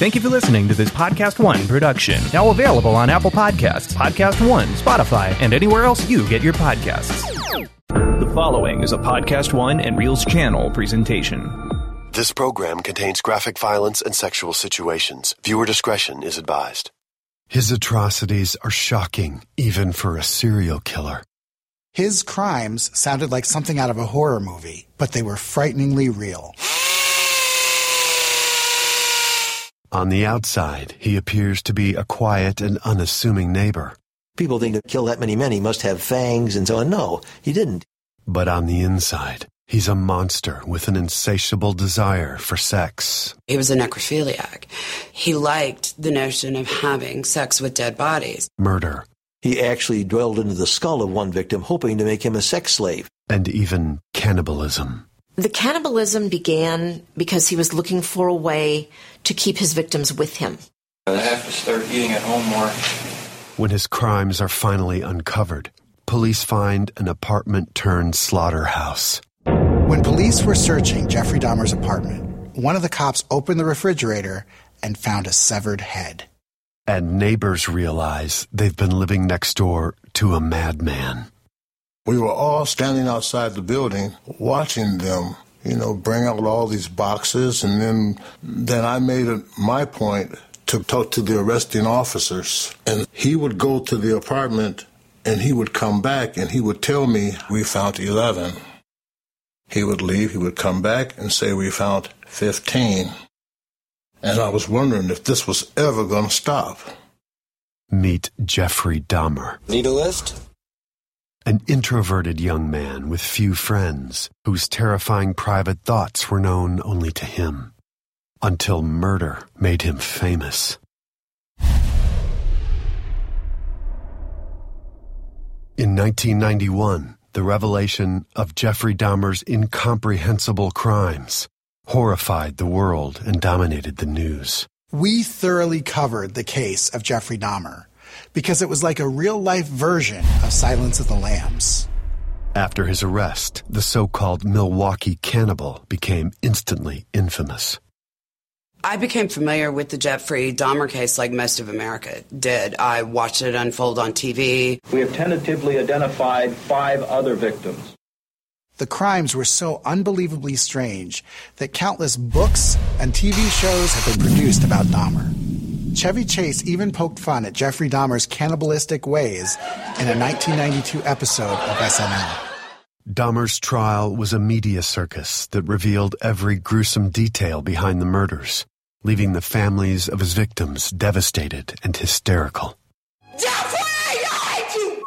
Thank you for listening to this Podcast One production. Now available on Apple Podcasts, Podcast One, Spotify, and anywhere else you get your podcasts. The following is a Podcast One and Reelz channel presentation. This program contains graphic violence and sexual situations. Viewer discretion is advised. His atrocities are shocking, even for a serial killer. His crimes sounded like something out of a horror movie, but they were frighteningly real. On the outside, he appears to be a quiet and unassuming neighbor. People think to kill that many men, he must have fangs and so on. No, he didn't. But on the inside, he's a monster with an insatiable desire for sex. He was a necrophiliac. He liked the notion of having sex with dead bodies. Murder. He actually dwelled into the skull of one victim, hoping to make him a sex slave. And even cannibalism. The cannibalism began because he was looking for a way to keep his victims with him. Uh, I have to start eating at home more. When his crimes are finally uncovered, police find an apartment turned slaughterhouse. When police were searching Jeffrey Dahmer's apartment, one of the cops opened the refrigerator and found a severed head. And neighbors realize they've been living next door to a madman. We were all standing outside the building watching them, you know, bring out all these boxes. And then, then I made it my point to talk to the arresting officers. And he would go to the apartment and he would come back and he would tell me, We found 11. He would leave, he would come back and say, We found 15. And I was wondering if this was ever going to stop. Meet Jeffrey Dahmer. Need a list? An introverted young man with few friends, whose terrifying private thoughts were known only to him, until murder made him famous. In 1991, the revelation of Jeffrey Dahmer's incomprehensible crimes horrified the world and dominated the news. We thoroughly covered the case of Jeffrey Dahmer because it was like a real life version of Silence of the Lambs. After his arrest, the so called Milwaukee cannibal became instantly infamous. I became familiar with the Jeffrey Dahmer case like most of America did. I watched it unfold on TV. We have tentatively identified five other victims. The crimes were so unbelievably strange that countless books and TV shows have been produced about Dahmer. Chevy Chase even poked fun at Jeffrey Dahmer's cannibalistic ways in a 1992 episode of SNL. Dahmer's trial was a media circus that revealed every gruesome detail behind the murders, leaving the families of his victims devastated and hysterical. Jeffrey, I hate you!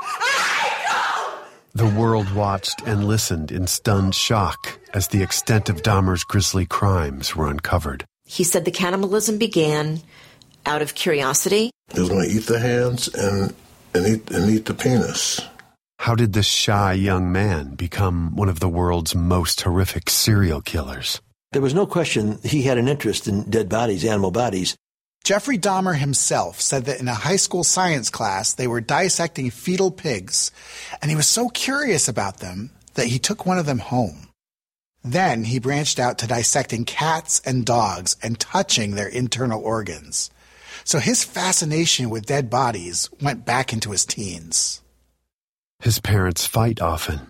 I hate! The world watched and listened in stunned shock as the extent of Dahmer's grisly crimes were uncovered. He said the cannibalism began out of curiosity. He was going to eat the hands and, and, eat, and eat the penis. How did this shy young man become one of the world's most horrific serial killers? There was no question he had an interest in dead bodies, animal bodies. Jeffrey Dahmer himself said that in a high school science class, they were dissecting fetal pigs, and he was so curious about them that he took one of them home. Then he branched out to dissecting cats and dogs and touching their internal organs. So his fascination with dead bodies went back into his teens. His parents fight often,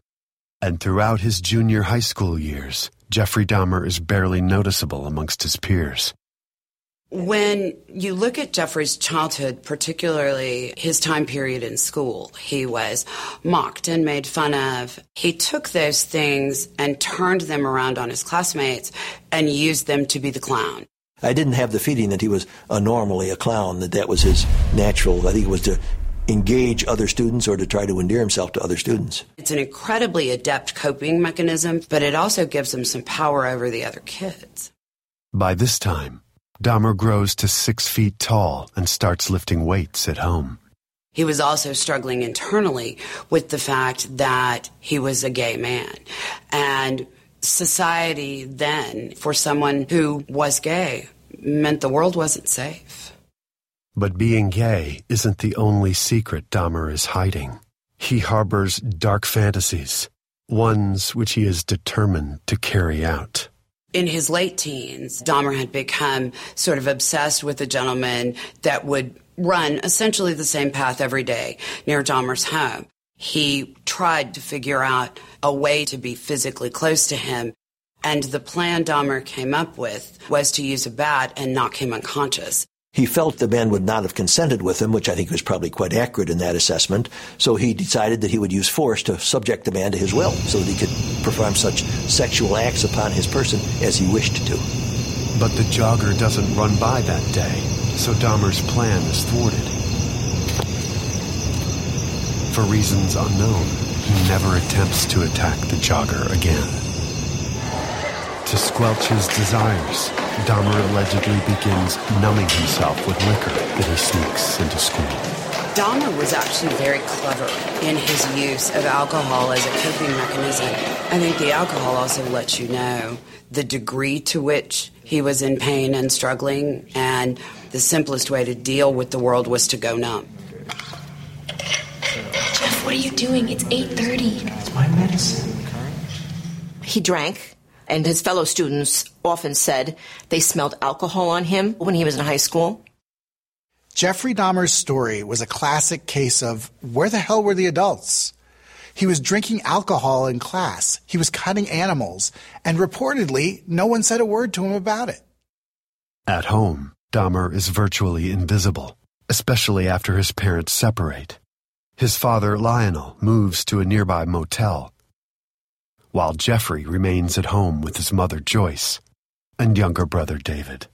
and throughout his junior high school years, Jeffrey Dahmer is barely noticeable amongst his peers. When you look at Jeffrey's childhood, particularly his time period in school, he was mocked and made fun of. He took those things and turned them around on his classmates and used them to be the clown. I didn't have the feeling that he was a normally a clown, that that was his natural. I think it was to engage other students or to try to endear himself to other students. It's an incredibly adept coping mechanism, but it also gives him some power over the other kids. By this time, Dahmer grows to six feet tall and starts lifting weights at home. He was also struggling internally with the fact that he was a gay man. And society then, for someone who was gay, meant the world wasn't safe. But being gay isn't the only secret Dahmer is hiding. He harbors dark fantasies, ones which he is determined to carry out. In his late teens, Dahmer had become sort of obsessed with a gentleman that would run essentially the same path every day near Dahmer's home. He tried to figure out a way to be physically close to him. And the plan Dahmer came up with was to use a bat and knock him unconscious. He felt the man would not have consented with him, which I think was probably quite accurate in that assessment. So he decided that he would use force to subject the man to his will so that he could perform such sexual acts upon his person as he wished to. But the jogger doesn't run by that day, so Dahmer's plan is thwarted. For reasons unknown, he never attempts to attack the jogger again. To squelch his desires, Dahmer allegedly begins numbing himself with liquor that he sneaks into school. Dahmer was actually very clever in his use of alcohol as a coping mechanism. I think the alcohol also lets you know the degree to which he was in pain and struggling, and the simplest way to deal with the world was to go numb. Jeff, what are you doing? It's 8:30. It's my medicine. He drank, and his fellow students often said they smelled alcohol on him when he was in high school. Jeffrey Dahmer's story was a classic case of where the hell were the adults? He was drinking alcohol in class, he was cutting animals, and reportedly, no one said a word to him about it. At home, Dahmer is virtually invisible, especially after his parents separate. His father, Lionel, moves to a nearby motel, while Jeffrey remains at home with his mother, Joyce, and younger brother, David.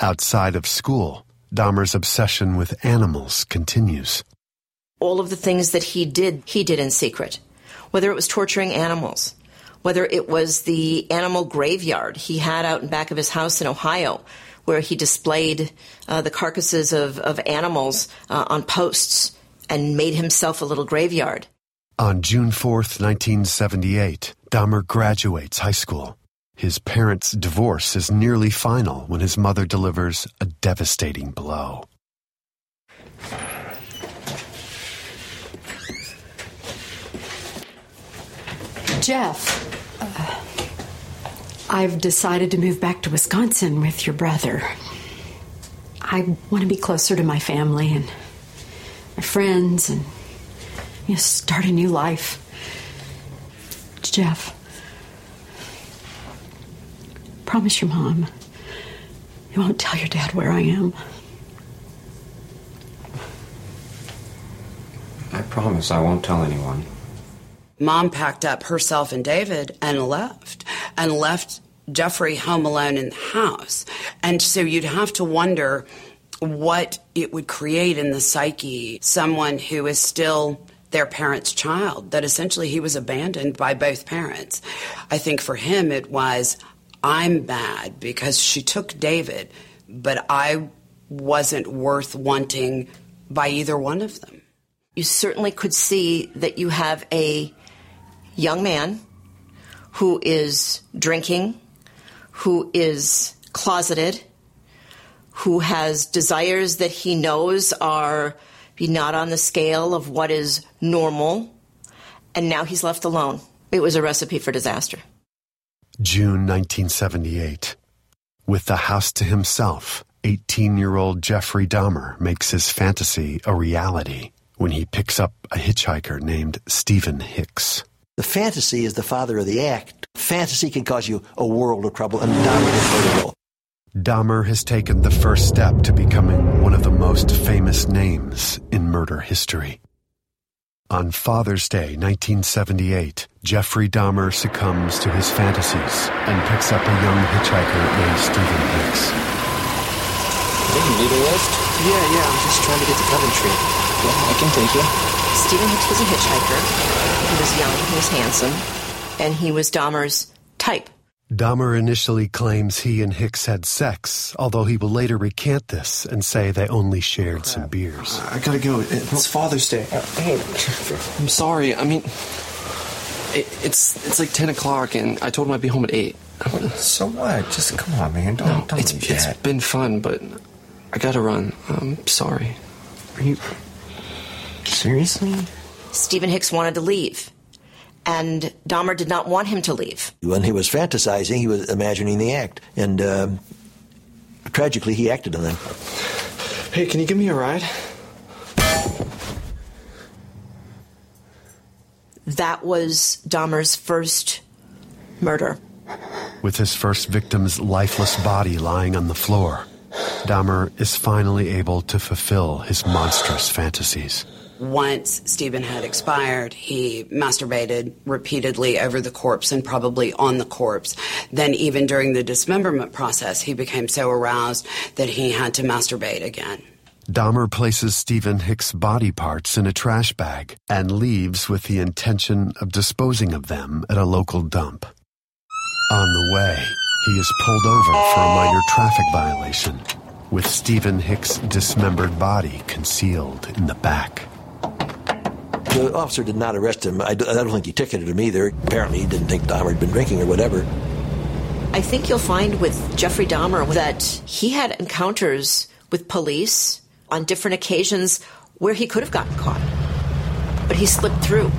Outside of school, Dahmer's obsession with animals continues. All of the things that he did, he did in secret. Whether it was torturing animals, whether it was the animal graveyard he had out in back of his house in Ohio, where he displayed uh, the carcasses of, of animals uh, on posts and made himself a little graveyard. On June 4th, 1978, Dahmer graduates high school. His parents' divorce is nearly final when his mother delivers a devastating blow. Jeff, uh, I've decided to move back to Wisconsin with your brother. I want to be closer to my family and my friends and you know, start a new life. Jeff, promise your mom you won't tell your dad where I am. I promise I won't tell anyone. Mom packed up herself and David and left, and left Jeffrey home alone in the house. And so you'd have to wonder what it would create in the psyche someone who is still their parent's child, that essentially he was abandoned by both parents. I think for him it was, I'm bad because she took David, but I wasn't worth wanting by either one of them. You certainly could see that you have a young man who is drinking, who is closeted, who has desires that he knows are not on the scale of what is normal, and now he's left alone. It was a recipe for disaster. June 1978. With the house to himself, 18 year old Jeffrey Dahmer makes his fantasy a reality when he picks up a hitchhiker named Stephen Hicks. The fantasy is the father of the act. Fantasy can cause you a world of trouble, and Dahmer has played Dahmer has taken the first step to becoming one of the most famous names in murder history. On Father's Day 1978, Jeffrey Dahmer succumbs to his fantasies and picks up a young hitchhiker named Stephen Hicks. Hey, you need a lift? Yeah, yeah, I'm just trying to get to Coventry. Yeah, I can take you. Stephen Hicks was a hitchhiker. He was young, he was handsome, and he was Dahmer's type. Dahmer initially claims he and Hicks had sex, although he will later recant this and say they only shared Crap. some beers. I gotta go. It's Father's Day. Uh, hey, I'm sorry. I mean, it, it's it's like ten o'clock, and I told him I'd be home at eight. So what? Just come on, man. Don't, no, don't it's, it's been fun, but I gotta run. I'm sorry. Are you seriously? Stephen Hicks wanted to leave, and Dahmer did not want him to leave. When he was fantasizing, he was imagining the act, and uh, tragically, he acted on them. Hey, can you give me a ride? That was Dahmer's first murder. With his first victim's lifeless body lying on the floor, Dahmer is finally able to fulfill his monstrous fantasies. Once Stephen had expired, he masturbated repeatedly over the corpse and probably on the corpse. Then, even during the dismemberment process, he became so aroused that he had to masturbate again. Dahmer places Stephen Hicks' body parts in a trash bag and leaves with the intention of disposing of them at a local dump. On the way, he is pulled over for a minor traffic violation, with Stephen Hicks' dismembered body concealed in the back. The officer did not arrest him. I, don't think he ticketed him either. Apparently, he didn't think Dahmer had been drinking or whatever. I think you'll find with Jeffrey Dahmer that he had encounters with police on different occasions where he could have gotten caught, but he slipped through.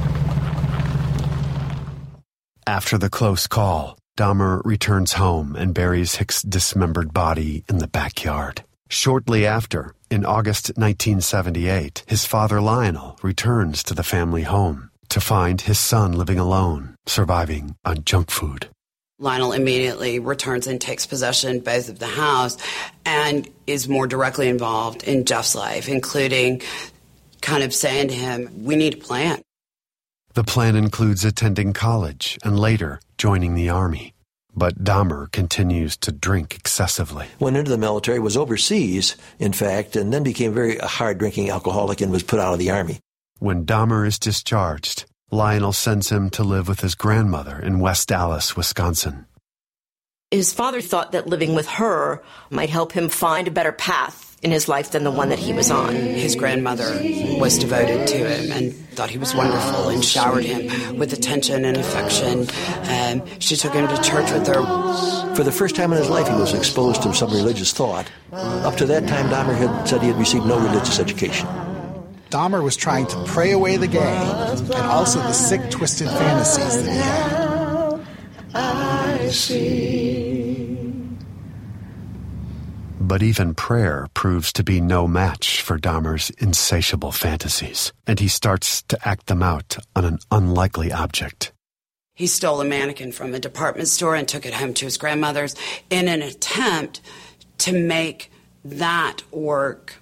After the close call, Dahmer returns home and buries Hicks' dismembered body in the backyard. Shortly after, in August 1978, his father Lionel returns to the family home to find his son living alone, surviving on junk food. Lionel immediately returns and takes possession both of the house and is more directly involved in Jeff's life, including kind of saying to him, We need a plan. The plan includes attending college and later joining the army. But Dahmer continues to drink excessively. Went into the military, was overseas, in fact, and then became very hard drinking alcoholic and was put out of the army. When Dahmer is discharged, Lionel sends him to live with his grandmother in West Allis, Wisconsin. His father thought that living with her might help him find a better path in his life than the one that he was on. His grandmother was devoted to him and thought he was wonderful and showered him with attention and affection. Um, she took him to church with her. For the first time in his life, he was exposed to some religious thought. Up to that time, Dahmer had said he had received no religious education. Dahmer was trying to pray away the gay and also the sick, twisted fantasies that he had. I see. But even prayer proves to be no match for Dahmer's insatiable fantasies, and he starts to act them out on an unlikely object. He stole a mannequin from a department store and took it home to his grandmother's in an attempt to make that work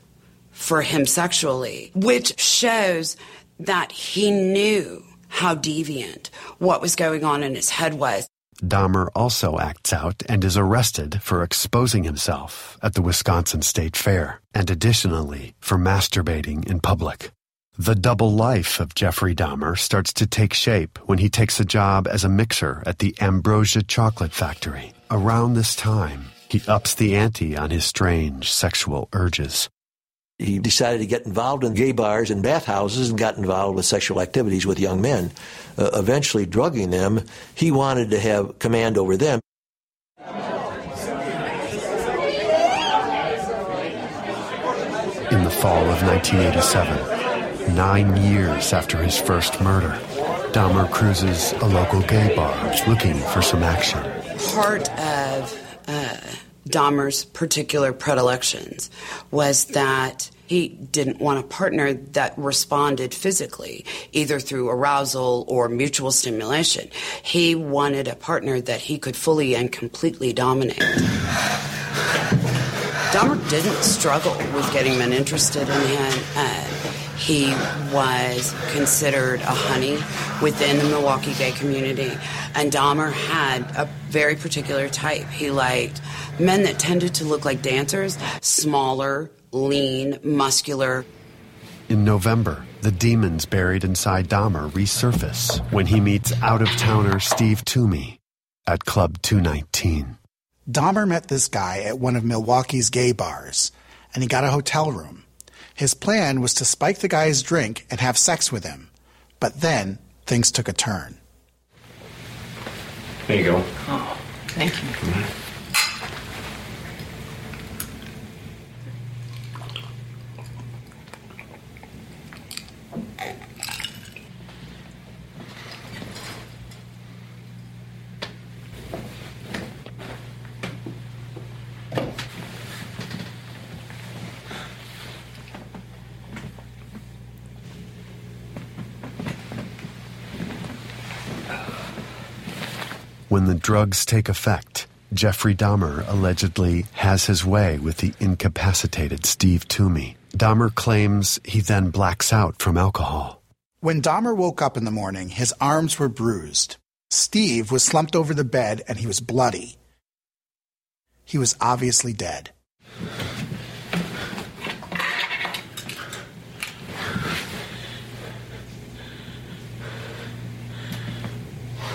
for him sexually, which shows that he knew how deviant what was going on in his head was. Dahmer also acts out and is arrested for exposing himself at the Wisconsin State Fair, and additionally for masturbating in public. The double life of Jeffrey Dahmer starts to take shape when he takes a job as a mixer at the Ambrosia Chocolate Factory. Around this time, he ups the ante on his strange sexual urges. He decided to get involved in gay bars and bathhouses and got involved with sexual activities with young men, uh, eventually drugging them. He wanted to have command over them. In the fall of 1987, nine years after his first murder, Dahmer cruises a local gay bar looking for some action. Part of uh, Dahmer's particular predilections was that he didn't want a partner that responded physically, either through arousal or mutual stimulation. He wanted a partner that he could fully and completely dominate. Dahmer didn't struggle with getting men interested in him. He was considered a honey within the Milwaukee gay community, and Dahmer had a very particular type. He liked men that tended to look like dancers, smaller, lean, muscular. In November, the demons buried inside Dahmer resurface when he meets out of towner Steve Tuomi at Club 219. Dahmer met this guy at one of Milwaukee's gay bars, and he got a hotel room. His plan was to spike the guy's drink and have sex with him. But then things took a turn. There you go. Oh, thank you. Mm-hmm. When the drugs take effect, Jeffrey Dahmer allegedly has his way with the incapacitated Steve Tuomi. Dahmer claims he then blacks out from alcohol. When Dahmer woke up in the morning, his arms were bruised. Steve was slumped over the bed and he was bloody. He was obviously dead.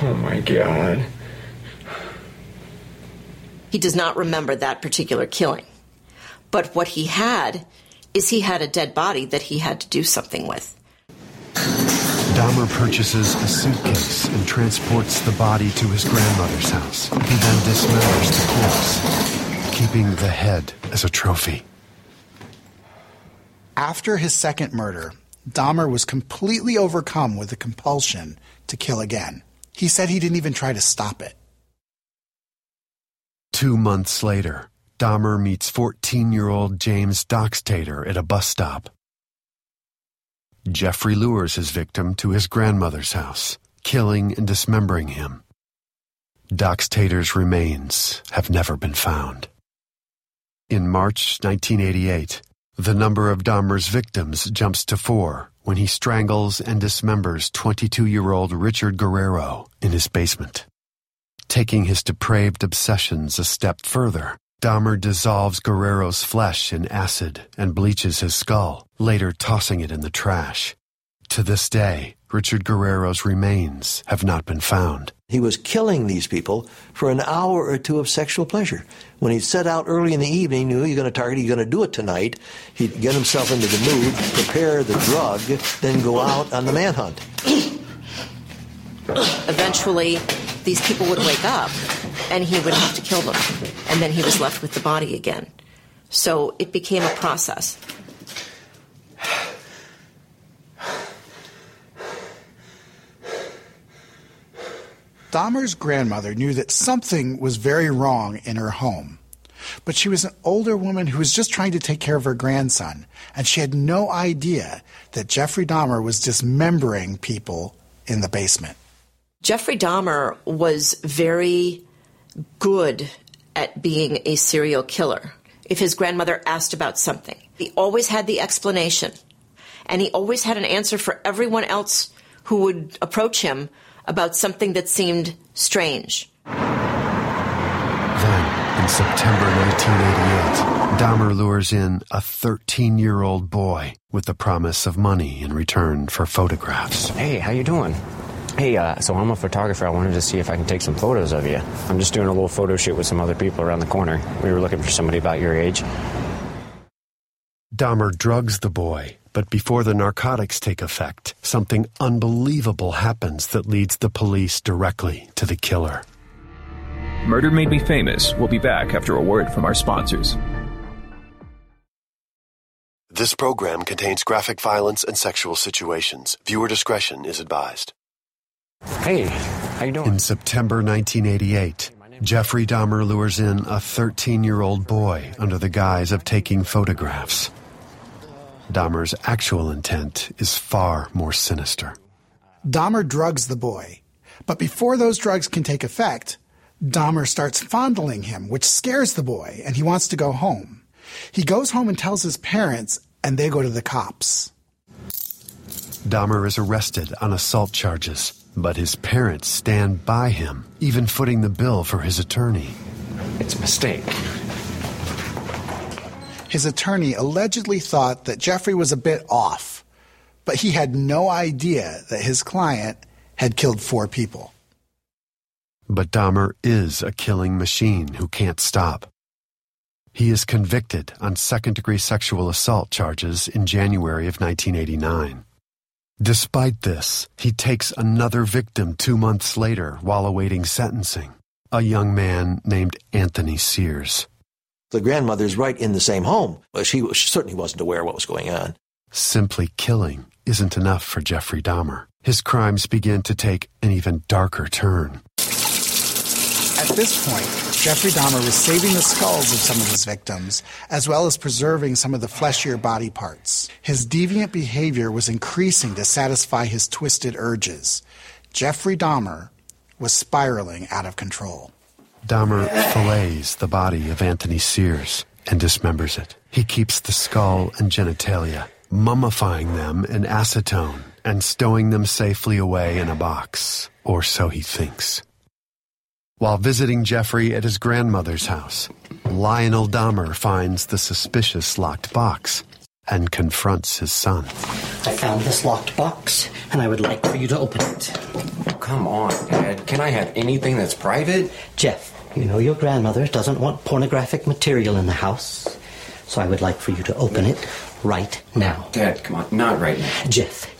Oh my god. He does not remember that particular killing. But what he had is he had a dead body that he had to do something with. Dahmer purchases a suitcase and transports the body to his grandmother's house. He then dismembers the corpse, keeping the head as a trophy. After his second murder, Dahmer was completely overcome with the compulsion to kill again. He said he didn't even try to stop it. Two months later, Dahmer meets 14 year old James Doxtator at a bus stop. Jeffrey lures his victim to his grandmother's house, killing and dismembering him. Doxtator's remains have never been found. In March 1988, the number of Dahmer's victims jumps to four when he strangles and dismembers 22 year old Richard Guerrero in his basement. Taking his depraved obsessions a step further, Dahmer dissolves Guerrero's flesh in acid and bleaches his skull, later tossing it in the trash. To this day, Richard Guerrero's remains have not been found. He was killing these people for an hour or two of sexual pleasure. When he'd set out early in the evening, he knew you're going to target, you're going to do it tonight. He'd get himself into the mood, prepare the drug, then go out on the manhunt. Eventually, these people would wake up and he would have to kill them. And then he was left with the body again. So it became a process. Dahmer's grandmother knew that something was very wrong in her home. But she was an older woman who was just trying to take care of her grandson, and she had no idea that Jeffrey Dahmer was dismembering people in the basement. Jeffrey Dahmer was very good at being a serial killer. If his grandmother asked about something, he always had the explanation. And he always had an answer for everyone else who would approach him about something that seemed strange. Then, in September 1988, Dahmer lures in a 13 year old boy with the promise of money in return for photographs. Hey, how you doing? Hey, uh, so I'm a photographer. I wanted to see if I can take some photos of you. I'm just doing a little photo shoot with some other people around the corner. We were looking for somebody about your age. Dahmer drugs the boy, but before the narcotics take effect, something unbelievable happens that leads the police directly to the killer. Murder Made Me Famous we will be back after a word from our sponsors. This program contains graphic violence and sexual situations. Viewer discretion is advised. Hey, how you doing? In September 1988, Jeffrey Dahmer lures in a 13 year old boy under the guise of taking photographs. Dahmer's actual intent is far more sinister. Dahmer drugs the boy, but before those drugs can take effect, Dahmer starts fondling him, which scares the boy, and he wants to go home. He goes home and tells his parents, and they go to the cops. Dahmer is arrested on assault charges, but his parents stand by him, even footing the bill for his attorney. It's a mistake. His attorney allegedly thought that Jeffrey was a bit off, but he had no idea that his client had killed four people. But Dahmer is a killing machine who can't stop. He is convicted on second degree sexual assault charges in January of 1989. Despite this, he takes another victim two months later while awaiting sentencing, a young man named Anthony Sears. The grandmother's right in the same home. Well, she, she certainly wasn't aware of what was going on. Simply killing isn't enough for Jeffrey Dahmer. His crimes begin to take an even darker turn. At this point, Jeffrey Dahmer was saving the skulls of some of his victims, as well as preserving some of the fleshier body parts. His deviant behavior was increasing to satisfy his twisted urges. Jeffrey Dahmer was spiraling out of control. Dahmer fillets the body of Anthony Sears and dismembers it. He keeps the skull and genitalia, mummifying them in acetone and stowing them safely away in a box, or so he thinks. While visiting Jeffrey at his grandmother's house, Lionel Dahmer finds the suspicious locked box and confronts his son. I found this locked box, and I would like for you to open it. Come on, Dad. Can I have anything that's private? Jeff, you know your grandmother doesn't want pornographic material in the house, so I would like for you to open it right now. Dad, come on. Not right now. Jeff,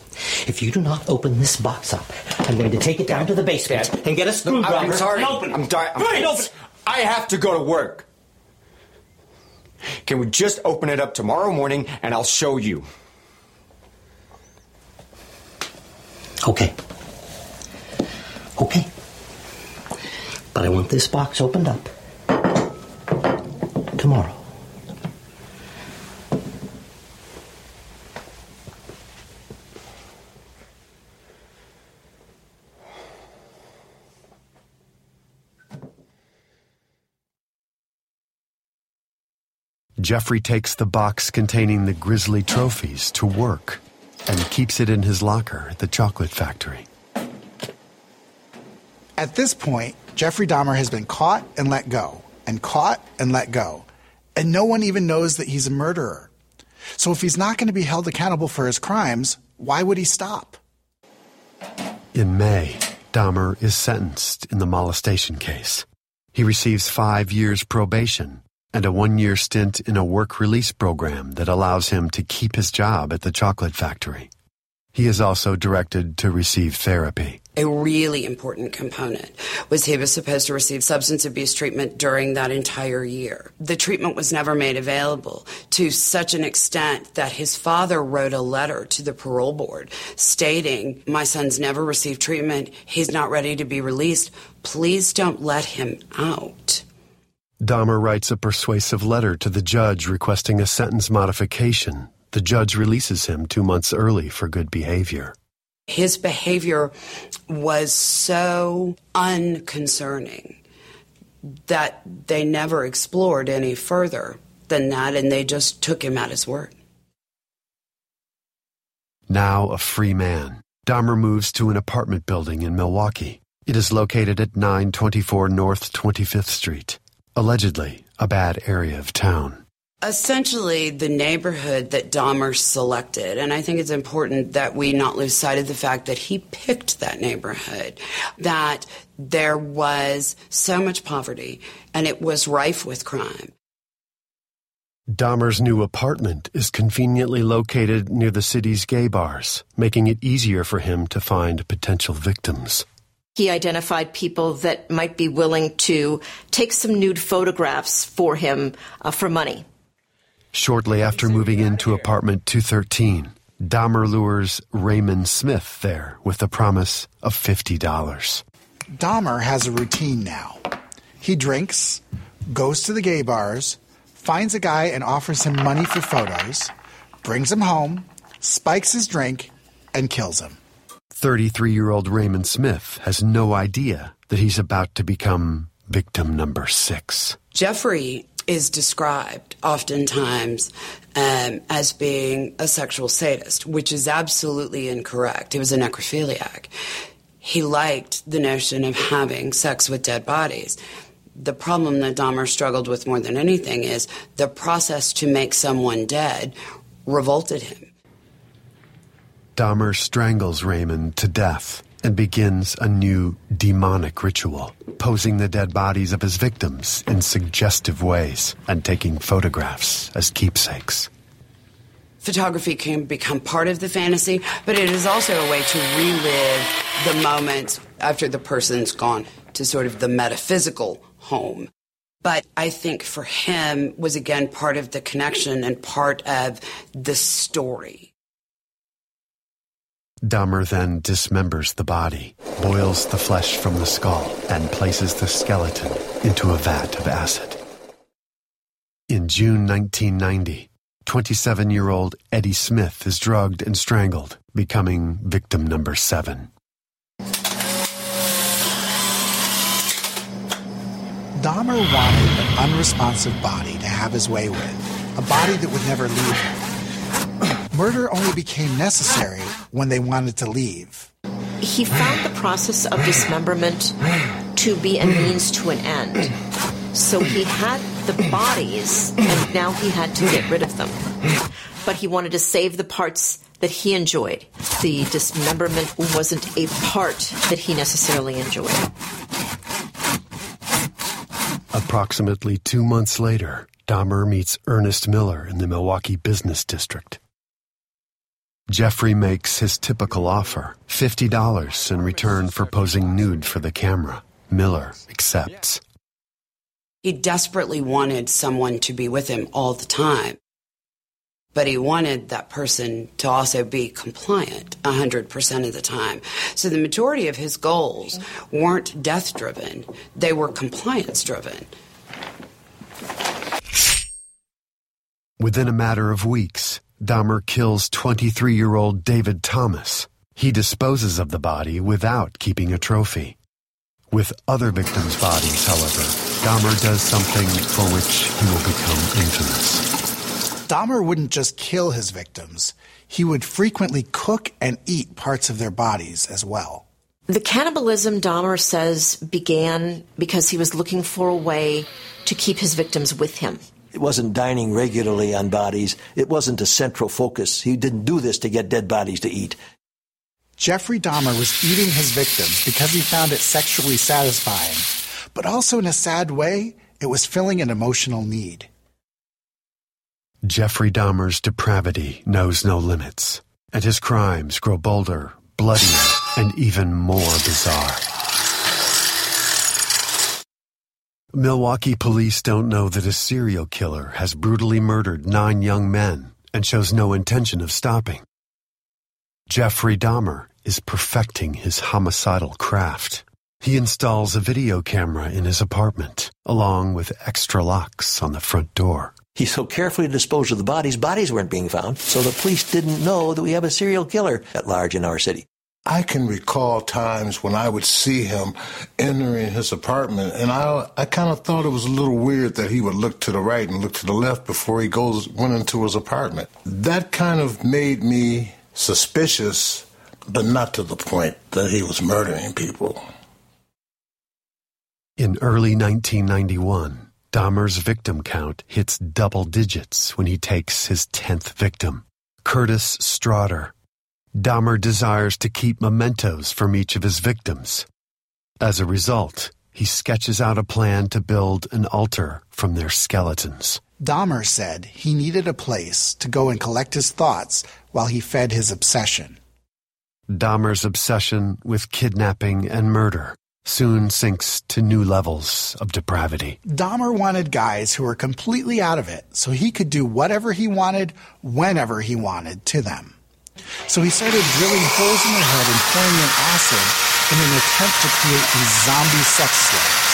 if you do not open this box up, I'm going to take it down to the basement and get a screwdriver I'm sorry. open. I'm. I'm, Right, open. I have to go to work. Can we just open it up tomorrow morning and I'll show you? Okay. Okay. But I want this box opened up tomorrow. Jeffrey takes the box containing the grisly trophies to work and keeps it in his locker at the chocolate factory. At this point, Jeffrey Dahmer has been caught and let go, and caught and let go, and no one even knows that he's a murderer. So if he's not going to be held accountable for his crimes, why would he stop? In May, Dahmer is sentenced in the molestation case. He receives five years probation and a one year stint in a work release program that allows him to keep his job at the chocolate factory. He is also directed to receive therapy. A really important component was he was supposed to receive substance abuse treatment during that entire year. The treatment was never made available to such an extent that his father wrote a letter to the parole board stating, My son's never received treatment. He's not ready to be released. Please don't let him out. Dahmer writes a persuasive letter to the judge requesting a sentence modification. The judge releases him two months early for good behavior. His behavior was so unconcerning that they never explored any further than that, and they just took him at his word. Now a free man, Dahmer moves to an apartment building in Milwaukee. It is located at 924 North 25th Street, allegedly a bad area of town. Essentially, the neighborhood that Dahmer selected, and I think it's important that we not lose sight of the fact that he picked that neighborhood, that there was so much poverty and it was rife with crime. Dahmer's new apartment is conveniently located near the city's gay bars, making it easier for him to find potential victims. He identified people that might be willing to take some nude photographs for him uh, for money. Shortly after moving into apartment 213, Dahmer lures Raymond Smith there with the promise of $50. Dahmer has a routine now. He drinks, goes to the gay bars, finds a guy and offers him money for photos, brings him home, spikes his drink, and kills him. 33 year old Raymond Smith has no idea that he's about to become victim number six. Jeffrey is described oftentimes um, as being a sexual sadist, which is absolutely incorrect. He was a necrophiliac. He liked the notion of having sex with dead bodies. The problem that Dahmer struggled with more than anything is the process to make someone dead revolted him. Dahmer strangles Raymond to death and begins a new demonic ritual, posing the dead bodies of his victims in suggestive ways and taking photographs as keepsakes. Photography can become part of the fantasy, but it is also a way to relive the moments after the person's gone to sort of the metaphysical home. But I think for him was again part of the connection and part of the story. Dahmer then dismembers the body, boils the flesh from the skull, and places the skeleton into a vat of acid. In June 1990, 27 year old Eddie Smith is drugged and strangled, becoming victim number seven. Dahmer wanted an unresponsive body to have his way with, a body that would never leave him. Murder only became necessary when they wanted to leave. He found the process of dismemberment to be a means to an end. So he had the bodies, and now he had to get rid of them. But he wanted to save the parts that he enjoyed. The dismemberment wasn't a part that he necessarily enjoyed. Approximately two months later, Dahmer meets Ernest Miller in the Milwaukee Business District. Jeffrey makes his typical offer $50 in return for posing nude for the camera. Miller accepts. He desperately wanted someone to be with him all the time. But he wanted that person to also be compliant 100% of the time. So the majority of his goals weren't death driven, they were compliance driven. Within a matter of weeks, Dahmer kills 23 year old David Thomas. He disposes of the body without keeping a trophy. With other victims' bodies, however, Dahmer does something for which he will become infamous. Dahmer wouldn't just kill his victims, he would frequently cook and eat parts of their bodies as well. The cannibalism, Dahmer says, began because he was looking for a way to keep his victims with him. It wasn't dining regularly on bodies. It wasn't a central focus. He didn't do this to get dead bodies to eat. Jeffrey Dahmer was eating his victims because he found it sexually satisfying, but also in a sad way, it was filling an emotional need. Jeffrey Dahmer's depravity knows no limits, and his crimes grow bolder, bloodier, and even more bizarre. Milwaukee police don't know that a serial killer has brutally murdered nine young men and shows no intention of stopping. Jeffrey Dahmer is perfecting his homicidal craft. He installs a video camera in his apartment, along with extra locks on the front door. He so carefully disposed of the bodies, bodies weren't being found, so the police didn't know that we have a serial killer at large in our city. I can recall times when I would see him entering his apartment, and I I kind of thought it was a little weird that he would look to the right and look to the left before he goes went into his apartment. That kind of made me suspicious, but not to the point that he was murdering people. In early 1991, Dahmer's victim count hits double digits when he takes his 10th victim, Curtis Straughter. Dahmer desires to keep mementos from each of his victims. As a result, he sketches out a plan to build an altar from their skeletons. Dahmer said he needed a place to go and collect his thoughts while he fed his obsession. Dahmer's obsession with kidnapping and murder soon sinks to new levels of depravity. Dahmer wanted guys who were completely out of it so he could do whatever he wanted, whenever he wanted to them. So he started drilling holes in their head and pouring in acid in an attempt to create these zombie sex slaves.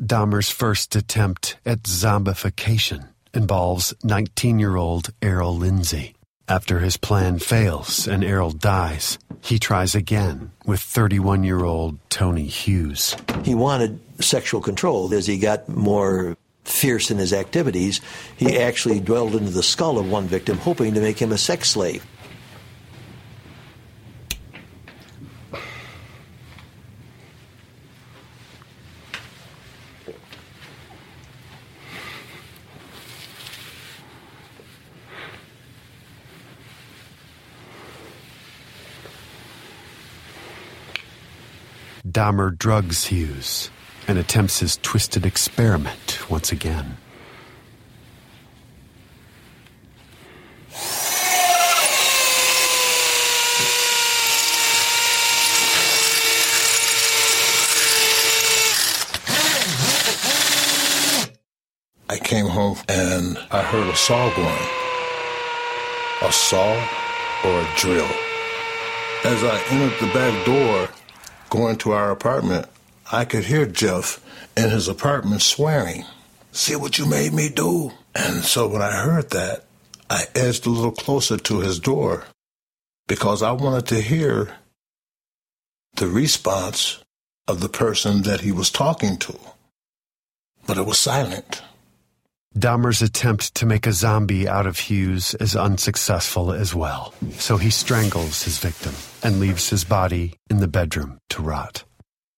Dahmer's first attempt at zombification involves 19 year old Errol Lindsay. After his plan fails and Errol dies, he tries again with 31 year old Tony Hughes. He wanted sexual control as he got more fierce in his activities. He actually dwelled into the skull of one victim, hoping to make him a sex slave. Dahmer drugs Hughes and attempts his twisted experiment once again. I came home and I heard a saw going. A saw or a drill. As I entered the back door, going to our apartment, I could hear Jeff in his apartment swearing, See what you made me do? And so when I heard that, I edged a little closer to his door because I wanted to hear the response of the person that he was talking to. but it was silent. Dahmer's attempt to make a zombie out of Hughes is unsuccessful as well, so he strangles his victim and leaves his body in the bedroom to rot.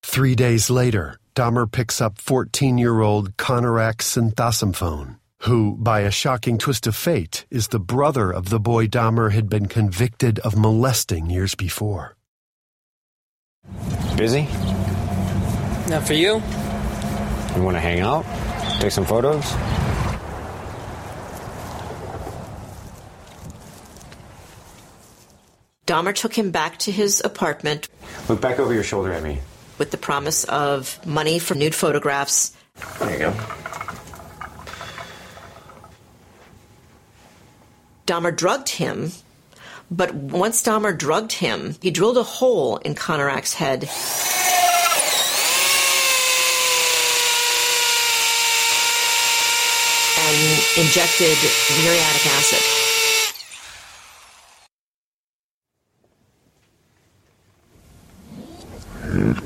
Three days later, Dahmer picks up 14 year old Konerak Sinthasomphone, who, by a shocking twist of fate, is the brother of the boy Dahmer had been convicted of molesting years before. Busy? Not for you? You want to hang out? Take some photos? Dahmer took him back to his apartment Look back over your shoulder at me. with the promise of money for nude photographs. There you go. Dahmer drugged him, but once Dahmer drugged him, he drilled a hole in Konerak's head. And injected muriatic acid. It's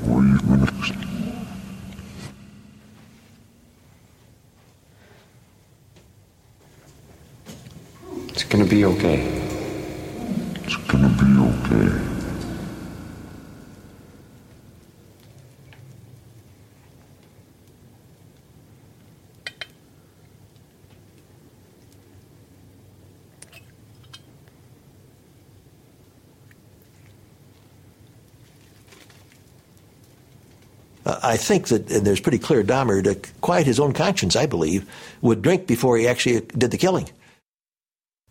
gonna be okay. It's gonna be okay. Uh, I think that, and there's pretty clear, Dahmer, to quiet his own conscience, I believe, would drink before he actually did the killing.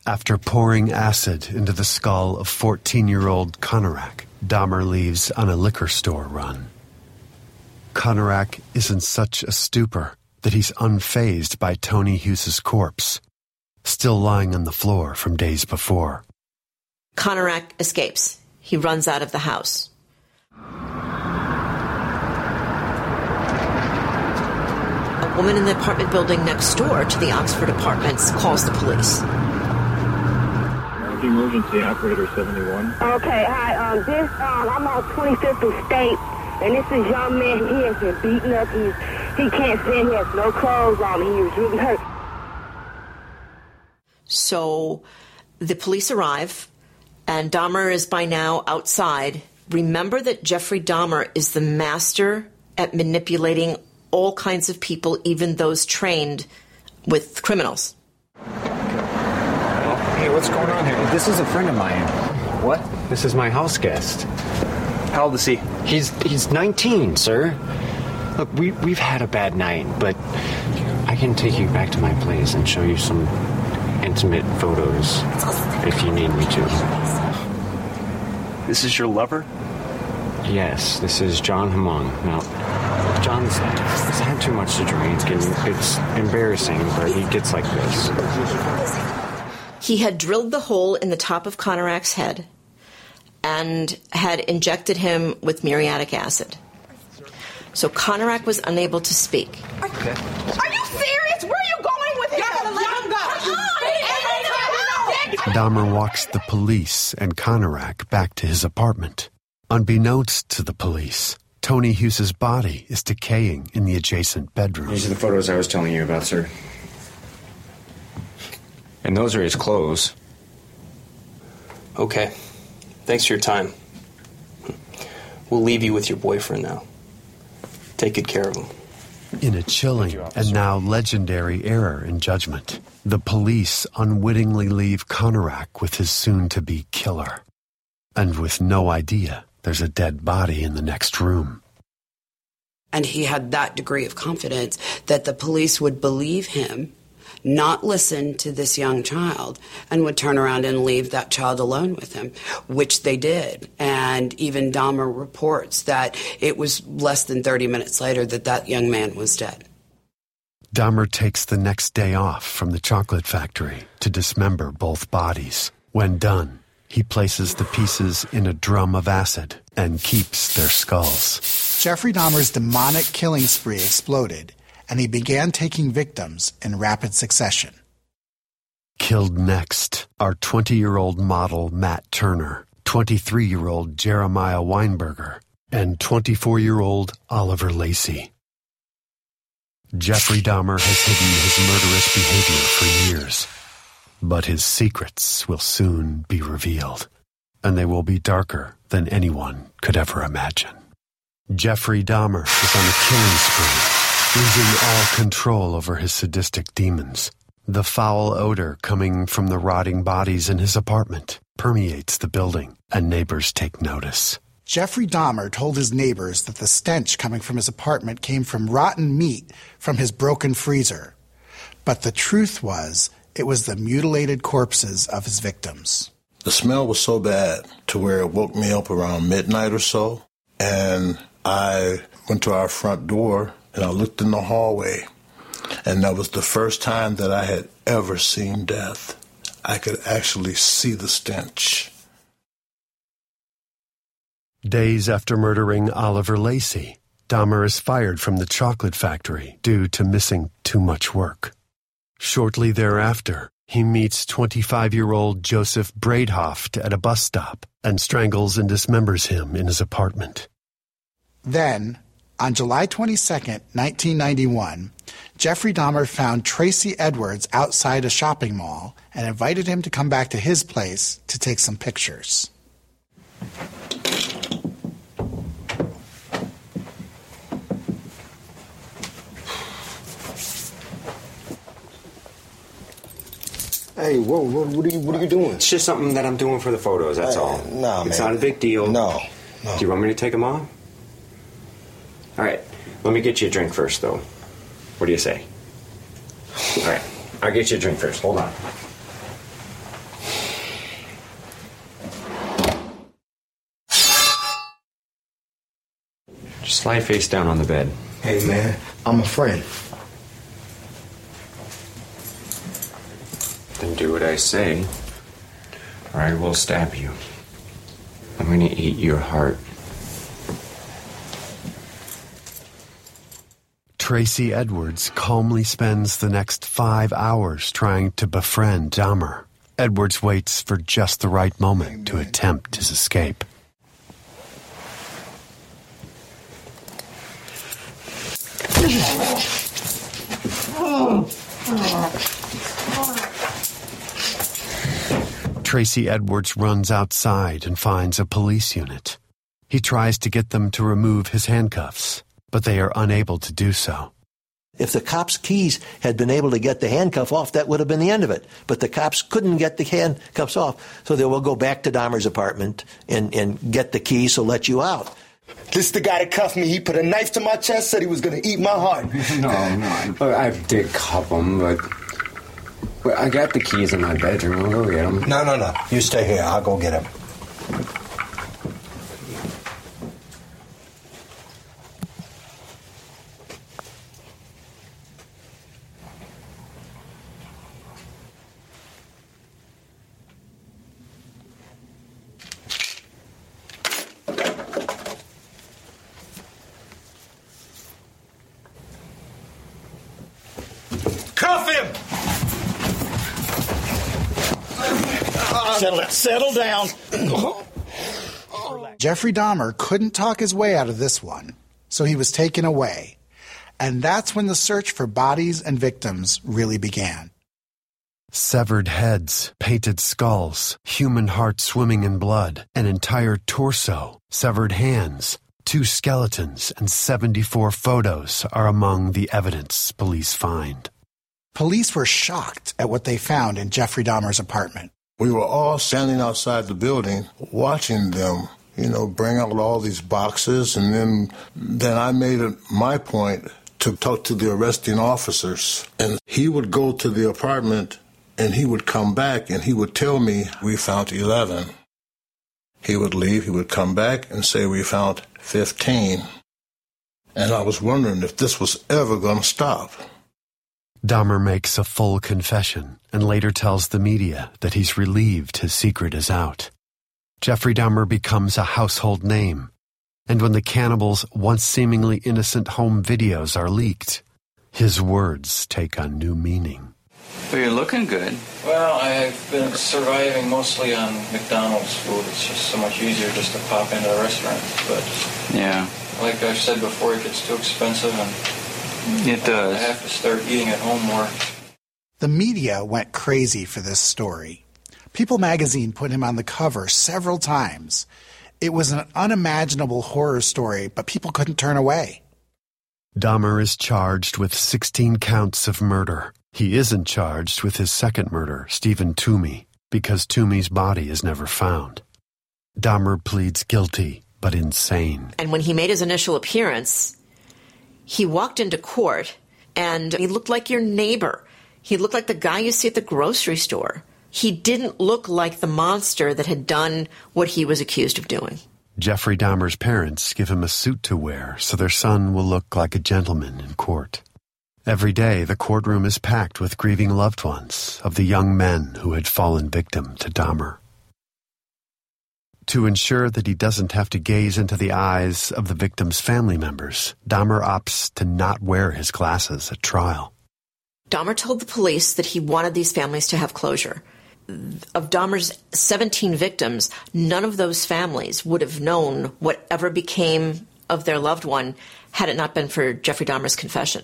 After pouring acid into the skull of 14 year old Konerak, Dahmer leaves on a liquor store run. Konerak is in such a stupor that he's unfazed by Tony Hughes's corpse, still lying on the floor from days before. Konerak escapes. He runs out of the house. Woman in the apartment building next door to the Oxford apartments calls the police. Emergency operator 71. Okay, hi. Um, this um, I'm on 25th and State, and this is young man. He has been beaten up. He's he can't stand. He has no clothes on. He was really hurt. So the police arrive, and Dahmer is by now outside. Remember that Jeffrey Dahmer is the master at manipulating all kinds of people, even those trained with criminals. Hey, what's going on here? This is a friend of mine. What? This is my house guest. How old is he? He's he's 19, sir. Look, we we've had a bad night, but I can take you back to my place and show you some intimate photos if you need me to. This is your lover? Yes, this is John Hamon. Now, John's he's had too much to drink, and it's embarrassing, but he gets like this. He had drilled the hole in the top of Konerak's head and had injected him with muriatic acid. So Konerak was unable to speak. Are you serious? Where are you going with him? Young Dahmer walks the police and Konerak back to his apartment. Unbeknownst to the police, Tony Hughes's body is decaying in the adjacent bedroom. These are the photos I was telling you about, sir. And those are his clothes. Okay. Thanks for your time. We'll leave you with your boyfriend now. Take good care of him. In a chilling and now legendary error in judgment, the police unwittingly leave Konerak with his soon to be killer. And with no idea there's a dead body in the next room. And he had that degree of confidence that the police would believe him, not listen to this young child, and would turn around and leave that child alone with him, which they did. And even Dahmer reports that it was less than 30 minutes later that that young man was dead. Dahmer takes the next day off from the chocolate factory to dismember both bodies. When done, he places the pieces in a drum of acid and keeps their skulls. Jeffrey Dahmer's demonic killing spree exploded, and he began taking victims in rapid succession. Killed next are 20 year old model Matt Turner, 23 year old Jeremiah Weinberger, and 24 year old Oliver Lacy. Jeffrey Dahmer has hidden his murderous behavior for years. But his secrets will soon be revealed, and they will be darker than anyone could ever imagine. Jeffrey Dahmer is on a killing spree, losing all control over his sadistic demons. The foul odor coming from the rotting bodies in his apartment permeates the building, and neighbors take notice. Jeffrey Dahmer told his neighbors that the stench coming from his apartment came from rotten meat from his broken freezer. But the truth was, it was the mutilated corpses of his victims. The smell was so bad to where it woke me up around midnight or so. And I went to our front door and I looked in the hallway. And that was the first time that I had ever seen death. I could actually see the stench. Days after murdering Oliver Lacy, Dahmer is fired from the chocolate factory due to missing too much work. Shortly thereafter, he meets 25-year-old Joseph Bradehoft at a bus stop and strangles and dismembers him in his apartment. Then, on July 22, 1991, Jeffrey Dahmer found Tracy Edwards outside a shopping mall and invited him to come back to his place to take some pictures. Hey, whoa, whoa, what are you, what are you doing? It's just something that I'm doing for the photos. That's all. nah, It's man. not a big deal. No, Do you want me to take them off? All right. Let me get you a drink first, though. What do you say? All right. I'll get you a drink first. Hold on. Just lie face down on the bed. Hey, man, I'm a friend. Then do what I say, or I will stab you. I'm gonna eat your heart. Tracy Edwards calmly spends the next five hours trying to befriend Dahmer. Edwards waits for just the right moment to attempt his escape. Tracy Edwards runs outside and finds a police unit. He tries to get them to remove his handcuffs, but they are unable to do so. If the cops' keys had been able to get the handcuff off, that would have been the end of it. But the cops couldn't get the handcuffs off, so they will go back to Dahmer's apartment and, and get the keys to let you out. This the guy that cuffed me. He put a knife to my chest, said he was gonna eat my heart. No, no. Look, I did cuff them, but, but I got the keys in my bedroom. I'll go get them. No, no, no. You stay here. I'll go get him. Settle down. Settle down. Jeffrey Dahmer couldn't talk his way out of this one, so he was taken away. And that's when the search for bodies and victims really began. Severed heads, painted skulls, human heart swimming in blood, an entire torso, severed hands, two skeletons, and 74 photos are among the evidence police find. Police were shocked at what they found in Jeffrey Dahmer's apartment. We were all standing outside the building watching them, you know, bring out all these boxes. And then, then I made it my point to talk to the arresting officers. And he would go to the apartment and he would come back and he would tell me, we found 11. He would leave, he would come back and say, we found 15. And I was wondering if this was ever going to stop. Dahmer makes a full confession and later tells the media that he's relieved his secret is out. Jeffrey Dahmer becomes a household name, and when the cannibal's once seemingly innocent home videos are leaked, his words take on new meaning. Well, you're looking good. Well, I've been surviving mostly on McDonald's food. It's just so much easier just to pop into the restaurant. But Yeah. like I've said before, it gets too expensive, and It does. I have to start eating at home more. The media went crazy for this story. People magazine put him on the cover several times. It was an unimaginable horror story, but people couldn't turn away. Dahmer is charged with 16 counts of murder. He isn't charged with his second murder, Steven Tuomi, because Tuomi's body is never found. Dahmer pleads guilty, but insane. And when he made his initial appearance, he walked into court and he looked like your neighbor. He looked like the guy you see at the grocery store. He didn't look like the monster that had done what he was accused of doing. Jeffrey Dahmer's parents give him a suit to wear so their son will look like a gentleman in court. Every day, the courtroom is packed with grieving loved ones of the young men who had fallen victim to Dahmer. To ensure that he doesn't have to gaze into the eyes of the victim's family members, Dahmer opts to not wear his glasses at trial. Dahmer told the police that he wanted these families to have closure. Of Dahmer's 17 victims, none of those families would have known whatever became of their loved one had it not been for Jeffrey Dahmer's confession.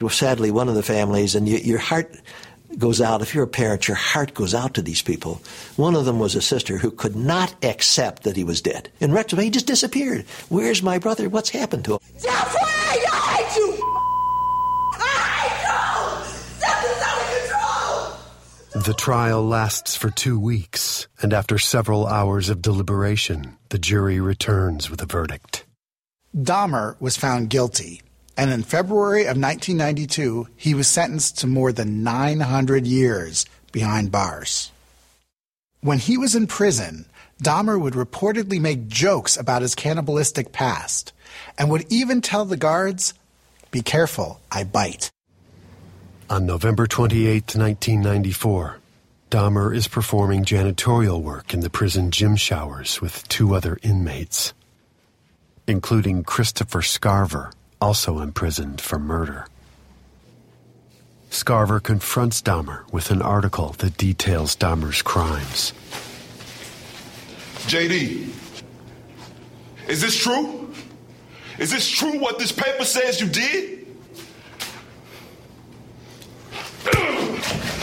Well, sadly, one of the families, and you, your heart goes out, if you're a parent, your heart goes out to these people. One of them was a sister who could not accept that he was dead. In retrospect, he just disappeared. Where's my brother? What's happened to him? Jeffrey, I hate you! I hate you! Out of control! The trial lasts for two weeks, and after several hours of deliberation, the jury returns with a verdict. Dahmer was found guilty, and in February of 1992, he was sentenced to more than 900 years behind bars. When he was in prison, Dahmer would reportedly make jokes about his cannibalistic past and would even tell the guards, Be careful, I bite. On November 28, 1994, Dahmer is performing janitorial work in the prison gym showers with two other inmates, including Christopher Scarver, also imprisoned for murder. Scarver confronts Dahmer with an article that details Dahmer's crimes. JD, is this true? Is this true what this paper says you did?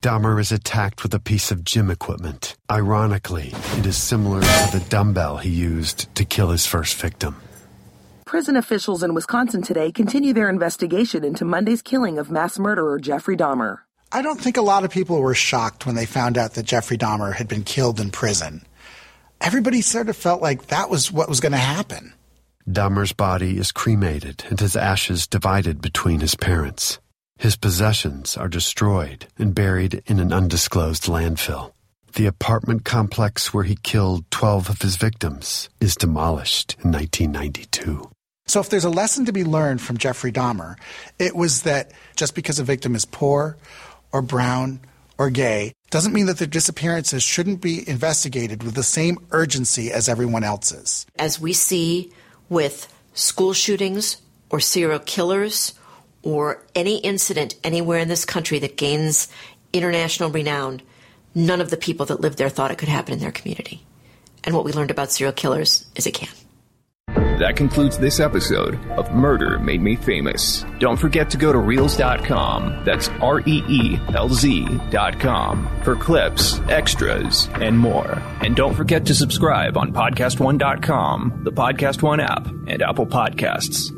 Dahmer is attacked with a piece of gym equipment. Ironically, it is similar to the dumbbell he used to kill his first victim. Prison officials in Wisconsin today continue their investigation into Monday's killing of mass murderer Jeffrey Dahmer. I don't think a lot of people were shocked when they found out that Jeffrey Dahmer had been killed in prison. Everybody sort of felt like that was what was going to happen. Dahmer's body is cremated and his ashes divided between his parents. His possessions are destroyed and buried in an undisclosed landfill. The apartment complex where he killed 12 of his victims is demolished in 1992. So, if there's a lesson to be learned from Jeffrey Dahmer, it was that just because a victim is poor or brown or gay doesn't mean that their disappearances shouldn't be investigated with the same urgency as everyone else's. As we see with school shootings or serial killers or any incident anywhere in this country that gains international renown, none of the people that lived there thought it could happen in their community. And what we learned about serial killers is it can. That concludes this episode of Murder Made Me Famous. Don't forget to go to Reelz.com, that's R E E L Z.com, for clips, extras, and more. And don't forget to subscribe on PodcastOne.com, the Podcast One app, and Apple Podcasts.